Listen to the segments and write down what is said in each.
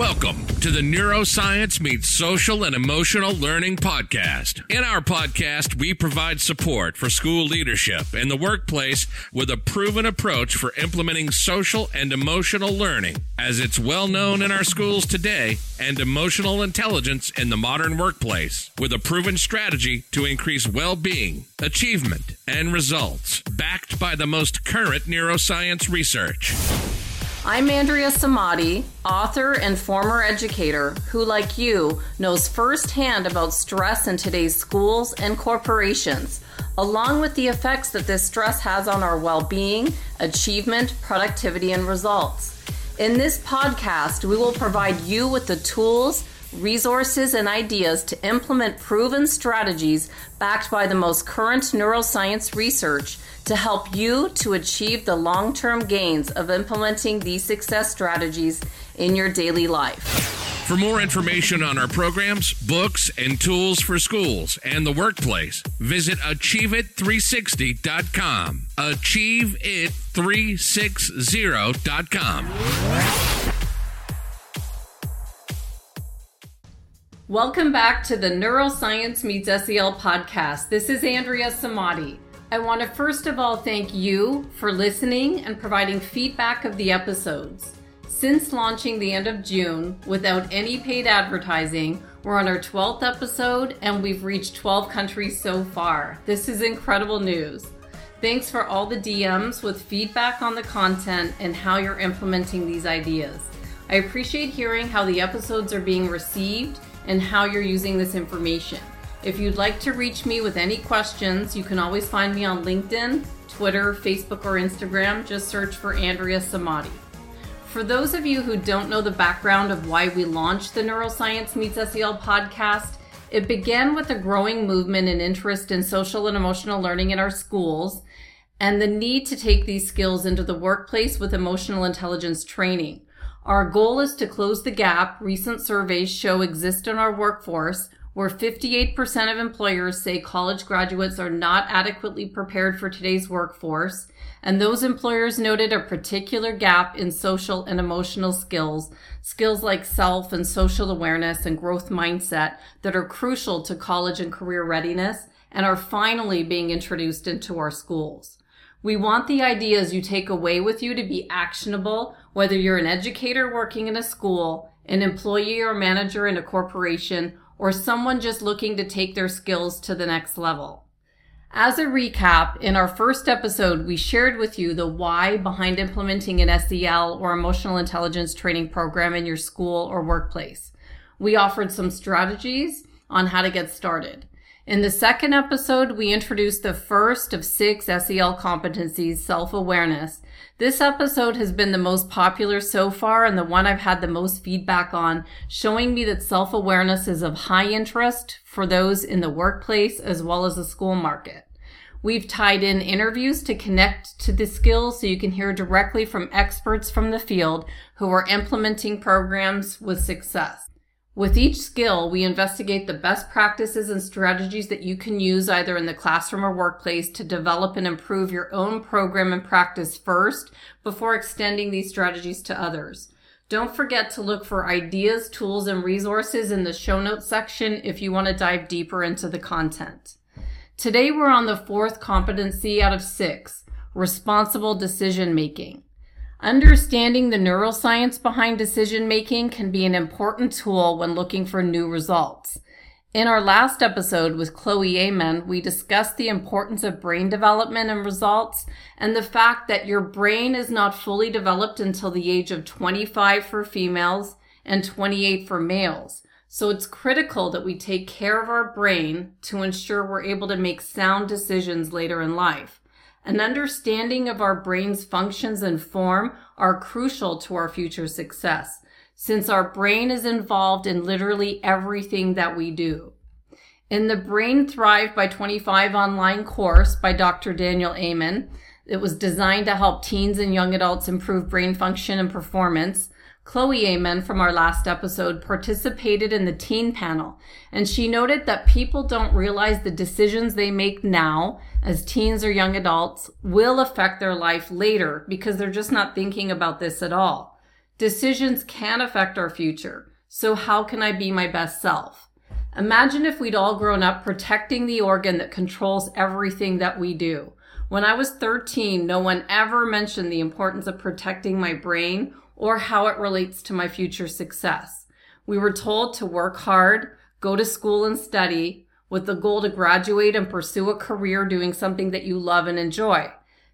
Welcome to the Neuroscience Meets Social and Emotional Learning Podcast. In our podcast, we provide support for school leadership and the workplace with a proven approach for implementing social and emotional learning, as it's well known in our schools today, and emotional intelligence in the modern workplace, with a proven strategy to increase well being, achievement, and results, backed by the most current neuroscience research. I'm Andrea Samadi, author and former educator who, like you, knows firsthand about stress in today's schools and corporations, along with the effects that this stress has on our well being, achievement, productivity, and results. In this podcast, we will provide you with the tools, resources, and ideas to implement proven strategies backed by the most current neuroscience research to help you to achieve the long term gains of implementing these success strategies in your daily life. For more information on our programs, books, and tools for schools and the workplace, visit achieveit360.com. Achieveit360.com. Welcome back to the Neuroscience Meets SEL podcast. This is Andrea Samadi. I want to first of all thank you for listening and providing feedback of the episodes. Since launching the end of June without any paid advertising, we're on our 12th episode and we've reached 12 countries so far. This is incredible news. Thanks for all the DMs with feedback on the content and how you're implementing these ideas. I appreciate hearing how the episodes are being received and how you're using this information. If you'd like to reach me with any questions, you can always find me on LinkedIn, Twitter, Facebook, or Instagram. Just search for Andrea Samadi. For those of you who don't know the background of why we launched the Neuroscience Meets SEL podcast, it began with a growing movement and interest in social and emotional learning in our schools and the need to take these skills into the workplace with emotional intelligence training. Our goal is to close the gap recent surveys show exist in our workforce where 58% of employers say college graduates are not adequately prepared for today's workforce, and those employers noted a particular gap in social and emotional skills, skills like self and social awareness and growth mindset that are crucial to college and career readiness and are finally being introduced into our schools. We want the ideas you take away with you to be actionable, whether you're an educator working in a school, an employee or manager in a corporation, or someone just looking to take their skills to the next level. As a recap, in our first episode, we shared with you the why behind implementing an SEL or emotional intelligence training program in your school or workplace. We offered some strategies on how to get started. In the second episode, we introduced the first of six SEL competencies, self-awareness. This episode has been the most popular so far and the one I've had the most feedback on, showing me that self-awareness is of high interest for those in the workplace as well as the school market. We've tied in interviews to connect to the skills so you can hear directly from experts from the field who are implementing programs with success. With each skill, we investigate the best practices and strategies that you can use either in the classroom or workplace to develop and improve your own program and practice first before extending these strategies to others. Don't forget to look for ideas, tools, and resources in the show notes section if you want to dive deeper into the content. Today we're on the fourth competency out of six, responsible decision making. Understanding the neuroscience behind decision making can be an important tool when looking for new results. In our last episode with Chloe Amen, we discussed the importance of brain development and results and the fact that your brain is not fully developed until the age of 25 for females and 28 for males. So it's critical that we take care of our brain to ensure we're able to make sound decisions later in life. An understanding of our brain's functions and form are crucial to our future success, since our brain is involved in literally everything that we do. In the Brain Thrive by 25 online course by Dr. Daniel Amen, it was designed to help teens and young adults improve brain function and performance. Chloe Amen from our last episode participated in the teen panel, and she noted that people don't realize the decisions they make now as teens or young adults will affect their life later because they're just not thinking about this at all. Decisions can affect our future. So how can I be my best self? Imagine if we'd all grown up protecting the organ that controls everything that we do. When I was 13, no one ever mentioned the importance of protecting my brain or how it relates to my future success. We were told to work hard, go to school and study with the goal to graduate and pursue a career doing something that you love and enjoy.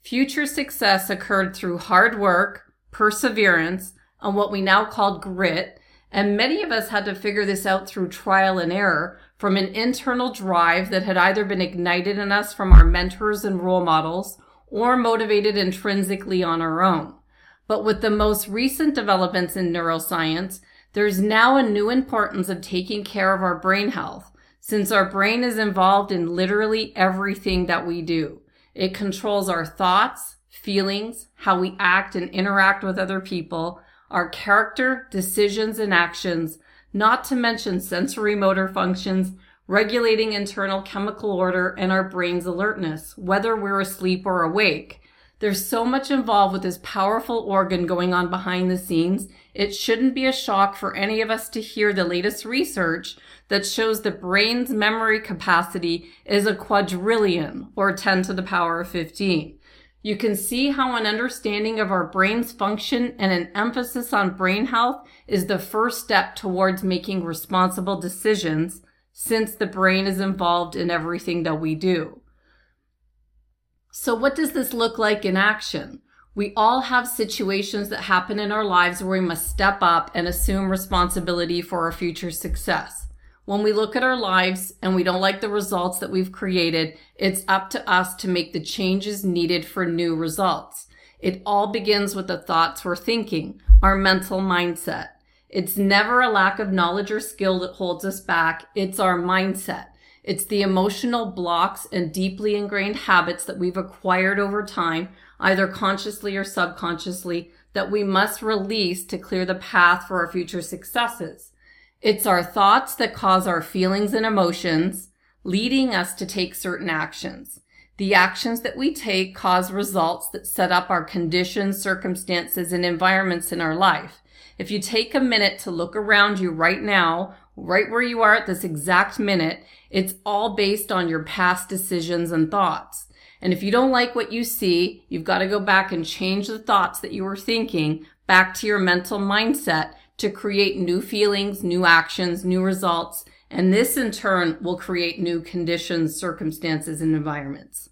Future success occurred through hard work, perseverance, and what we now call grit. And many of us had to figure this out through trial and error from an internal drive that had either been ignited in us from our mentors and role models or motivated intrinsically on our own. But with the most recent developments in neuroscience, there's now a new importance of taking care of our brain health since our brain is involved in literally everything that we do. It controls our thoughts, feelings, how we act and interact with other people, our character, decisions, and actions, not to mention sensory motor functions, regulating internal chemical order, and our brain's alertness, whether we're asleep or awake. There's so much involved with this powerful organ going on behind the scenes. It shouldn't be a shock for any of us to hear the latest research that shows the brain's memory capacity is a quadrillion or 10 to the power of 15. You can see how an understanding of our brain's function and an emphasis on brain health is the first step towards making responsible decisions since the brain is involved in everything that we do. So what does this look like in action? We all have situations that happen in our lives where we must step up and assume responsibility for our future success when we look at our lives and we don't like the results that we've created, it's up to us to make the changes needed for new results. It all begins with the thoughts we're thinking, our mental mindset. It's never a lack of knowledge or skill that holds us back. It's our mindset. It's the emotional blocks and deeply ingrained habits that we've acquired over time, either consciously or subconsciously, that we must release to clear the path for our future successes. It's our thoughts that cause our feelings and emotions, leading us to take certain actions. The actions that we take cause results that set up our conditions, circumstances, and environments in our life. If you take a minute to look around you right now, right where you are at this exact minute, it's all based on your past decisions and thoughts. And if you don't like what you see, you've got to go back and change the thoughts that you were thinking back to your mental mindset to create new feelings, new actions, new results, and this in turn will create new conditions, circumstances, and environments.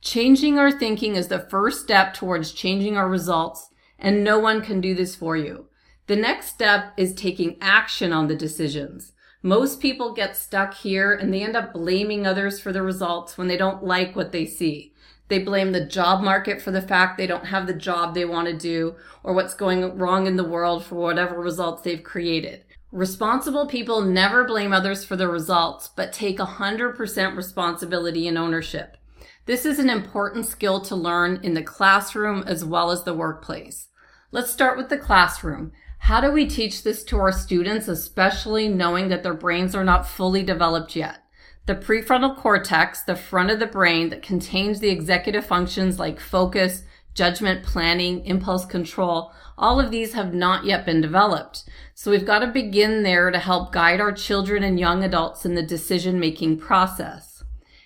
Changing our thinking is the first step towards changing our results, and no one can do this for you. The next step is taking action on the decisions. Most people get stuck here and they end up blaming others for the results when they don't like what they see. They blame the job market for the fact they don't have the job they want to do or what's going wrong in the world for whatever results they've created. Responsible people never blame others for the results, but take 100% responsibility and ownership. This is an important skill to learn in the classroom as well as the workplace. Let's start with the classroom. How do we teach this to our students, especially knowing that their brains are not fully developed yet? The prefrontal cortex, the front of the brain that contains the executive functions like focus, judgment, planning, impulse control, all of these have not yet been developed. So we've got to begin there to help guide our children and young adults in the decision making process.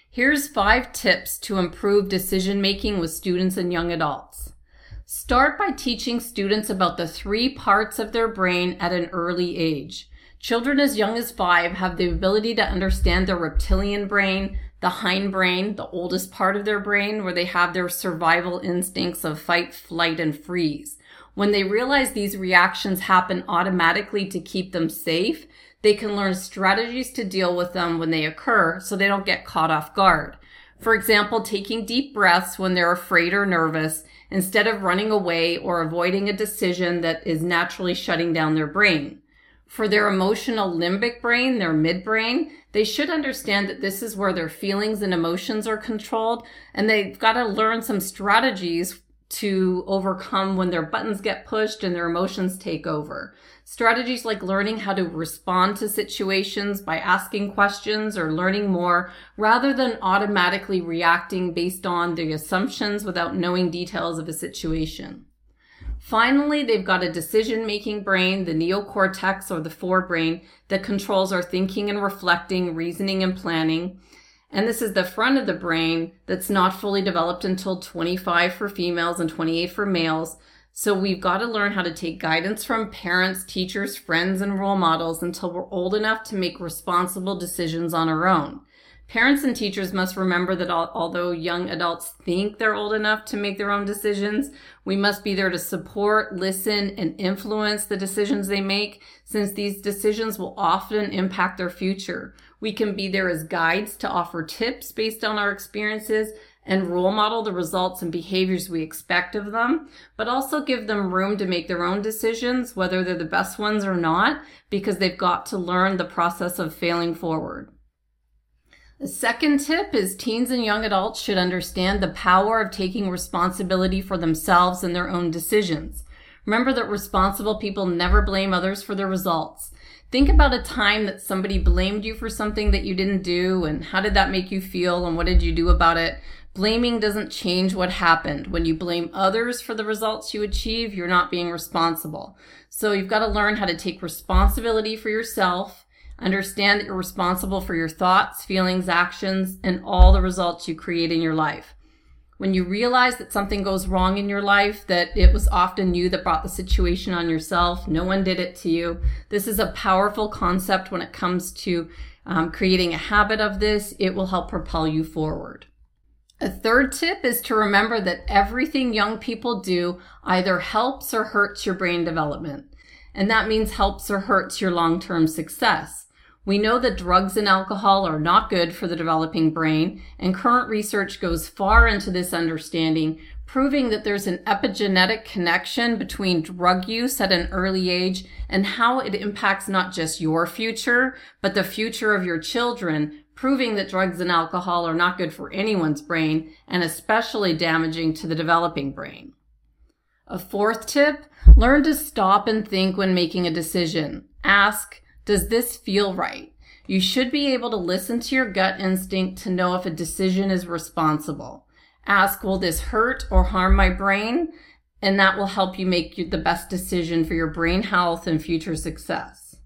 Here's five tips to improve decision making with students and young adults. Start by teaching students about the three parts of their brain at an early age. Children as young as five have the ability to understand their reptilian brain, the hindbrain, the oldest part of their brain, where they have their survival instincts of fight, flight, and freeze. When they realize these reactions happen automatically to keep them safe, they can learn strategies to deal with them when they occur so they don't get caught off guard. For example, taking deep breaths when they're afraid or nervous instead of running away or avoiding a decision that is naturally shutting down their brain for their emotional limbic brain, their midbrain, they should understand that this is where their feelings and emotions are controlled. And they've got to learn some strategies to overcome when their buttons get pushed and their emotions take over. Strategies like learning how to respond to situations by asking questions or learning more rather than automatically reacting based on the assumptions without knowing details of a situation. Finally, they've got a decision making brain, the neocortex or the forebrain, that controls our thinking and reflecting, reasoning and planning. And this is the front of the brain that's not fully developed until 25 for females and 28 for males. So we've got to learn how to take guidance from parents, teachers, friends, and role models until we're old enough to make responsible decisions on our own. Parents and teachers must remember that although young adults think they're old enough to make their own decisions, we must be there to support, listen, and influence the decisions they make, since these decisions will often impact their future. We can be there as guides to offer tips based on our experiences and role model the results and behaviors we expect of them, but also give them room to make their own decisions, whether they're the best ones or not, because they've got to learn the process of failing forward. The second tip is teens and young adults should understand the power of taking responsibility for themselves and their own decisions. Remember that responsible people never blame others for their results. Think about a time that somebody blamed you for something that you didn't do and how did that make you feel and what did you do about it? Blaming doesn't change what happened. When you blame others for the results you achieve, you're not being responsible. So you've got to learn how to take responsibility for yourself Understand that you're responsible for your thoughts, feelings, actions, and all the results you create in your life. When you realize that something goes wrong in your life, that it was often you that brought the situation on yourself, no one did it to you. This is a powerful concept when it comes to um, creating a habit of this. It will help propel you forward. A third tip is to remember that everything young people do either helps or hurts your brain development. And that means helps or hurts your long-term success. We know that drugs and alcohol are not good for the developing brain, and current research goes far into this understanding, proving that there's an epigenetic connection between drug use at an early age and how it impacts not just your future, but the future of your children, proving that drugs and alcohol are not good for anyone's brain and especially damaging to the developing brain. A fourth tip, learn to stop and think when making a decision. Ask, does this feel right? You should be able to listen to your gut instinct to know if a decision is responsible. Ask, will this hurt or harm my brain? And that will help you make the best decision for your brain health and future success.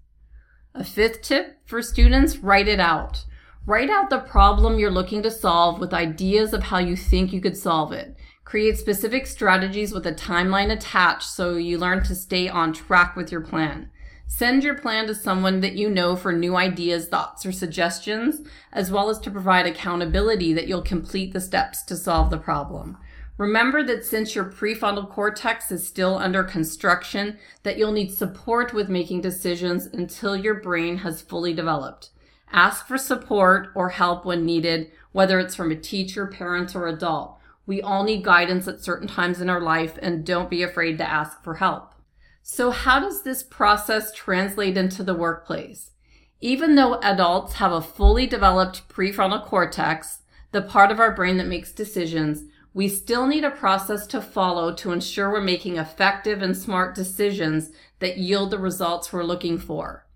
A fifth tip for students, write it out. Write out the problem you're looking to solve with ideas of how you think you could solve it. Create specific strategies with a timeline attached so you learn to stay on track with your plan. Send your plan to someone that you know for new ideas, thoughts, or suggestions, as well as to provide accountability that you'll complete the steps to solve the problem. Remember that since your prefrontal cortex is still under construction, that you'll need support with making decisions until your brain has fully developed. Ask for support or help when needed, whether it's from a teacher, parent, or adult. We all need guidance at certain times in our life and don't be afraid to ask for help. So how does this process translate into the workplace? Even though adults have a fully developed prefrontal cortex, the part of our brain that makes decisions, we still need a process to follow to ensure we're making effective and smart decisions that yield the results we're looking for.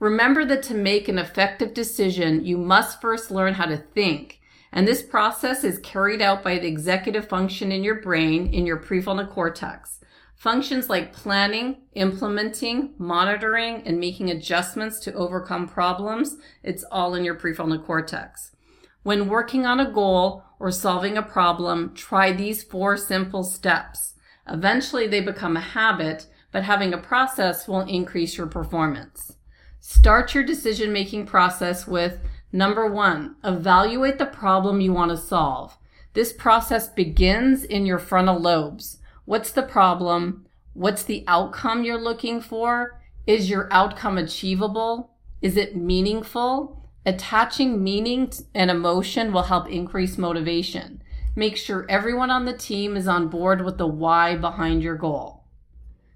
Remember that to make an effective decision, you must first learn how to think. And this process is carried out by the executive function in your brain in your prefrontal cortex. Functions like planning, implementing, monitoring, and making adjustments to overcome problems, it's all in your prefrontal cortex. When working on a goal or solving a problem, try these four simple steps. Eventually they become a habit, but having a process will increase your performance. Start your decision making process with number one, evaluate the problem you want to solve. This process begins in your frontal lobes. What's the problem? What's the outcome you're looking for? Is your outcome achievable? Is it meaningful? Attaching meaning and emotion will help increase motivation. Make sure everyone on the team is on board with the why behind your goal.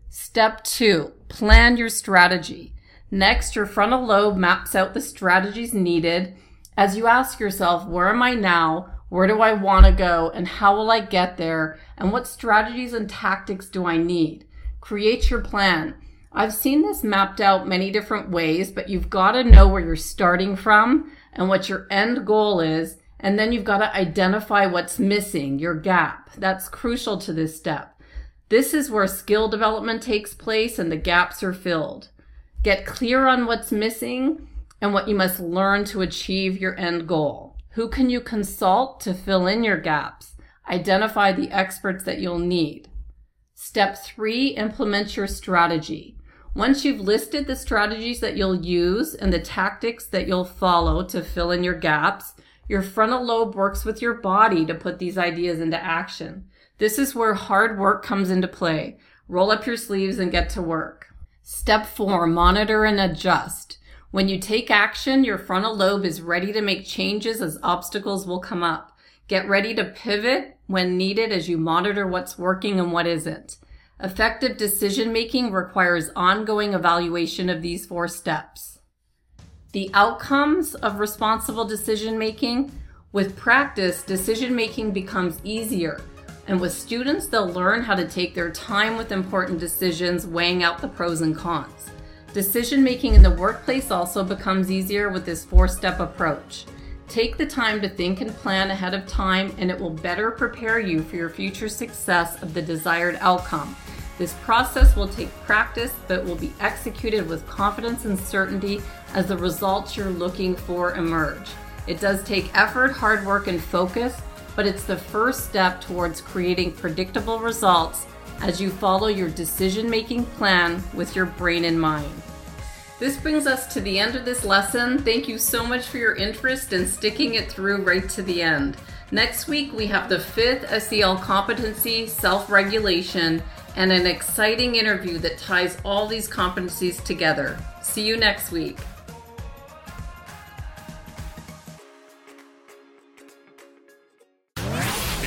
Step two, plan your strategy. Next, your frontal lobe maps out the strategies needed as you ask yourself, where am I now? Where do I want to go? And how will I get there? And what strategies and tactics do I need? Create your plan. I've seen this mapped out many different ways, but you've got to know where you're starting from and what your end goal is. And then you've got to identify what's missing, your gap. That's crucial to this step. This is where skill development takes place and the gaps are filled. Get clear on what's missing and what you must learn to achieve your end goal. Who can you consult to fill in your gaps? Identify the experts that you'll need. Step three, implement your strategy. Once you've listed the strategies that you'll use and the tactics that you'll follow to fill in your gaps, your frontal lobe works with your body to put these ideas into action. This is where hard work comes into play. Roll up your sleeves and get to work. Step four, monitor and adjust. When you take action, your frontal lobe is ready to make changes as obstacles will come up. Get ready to pivot when needed as you monitor what's working and what isn't. Effective decision making requires ongoing evaluation of these four steps. The outcomes of responsible decision making. With practice, decision making becomes easier and with students, they'll learn how to take their time with important decisions, weighing out the pros and cons. Decision making in the workplace also becomes easier with this four step approach. Take the time to think and plan ahead of time, and it will better prepare you for your future success of the desired outcome. This process will take practice, but will be executed with confidence and certainty as the results you're looking for emerge. It does take effort, hard work, and focus, but it's the first step towards creating predictable results as you follow your decision making plan with your brain in mind. This brings us to the end of this lesson. Thank you so much for your interest and sticking it through right to the end. Next week, we have the fifth SEL competency, self regulation, and an exciting interview that ties all these competencies together. See you next week.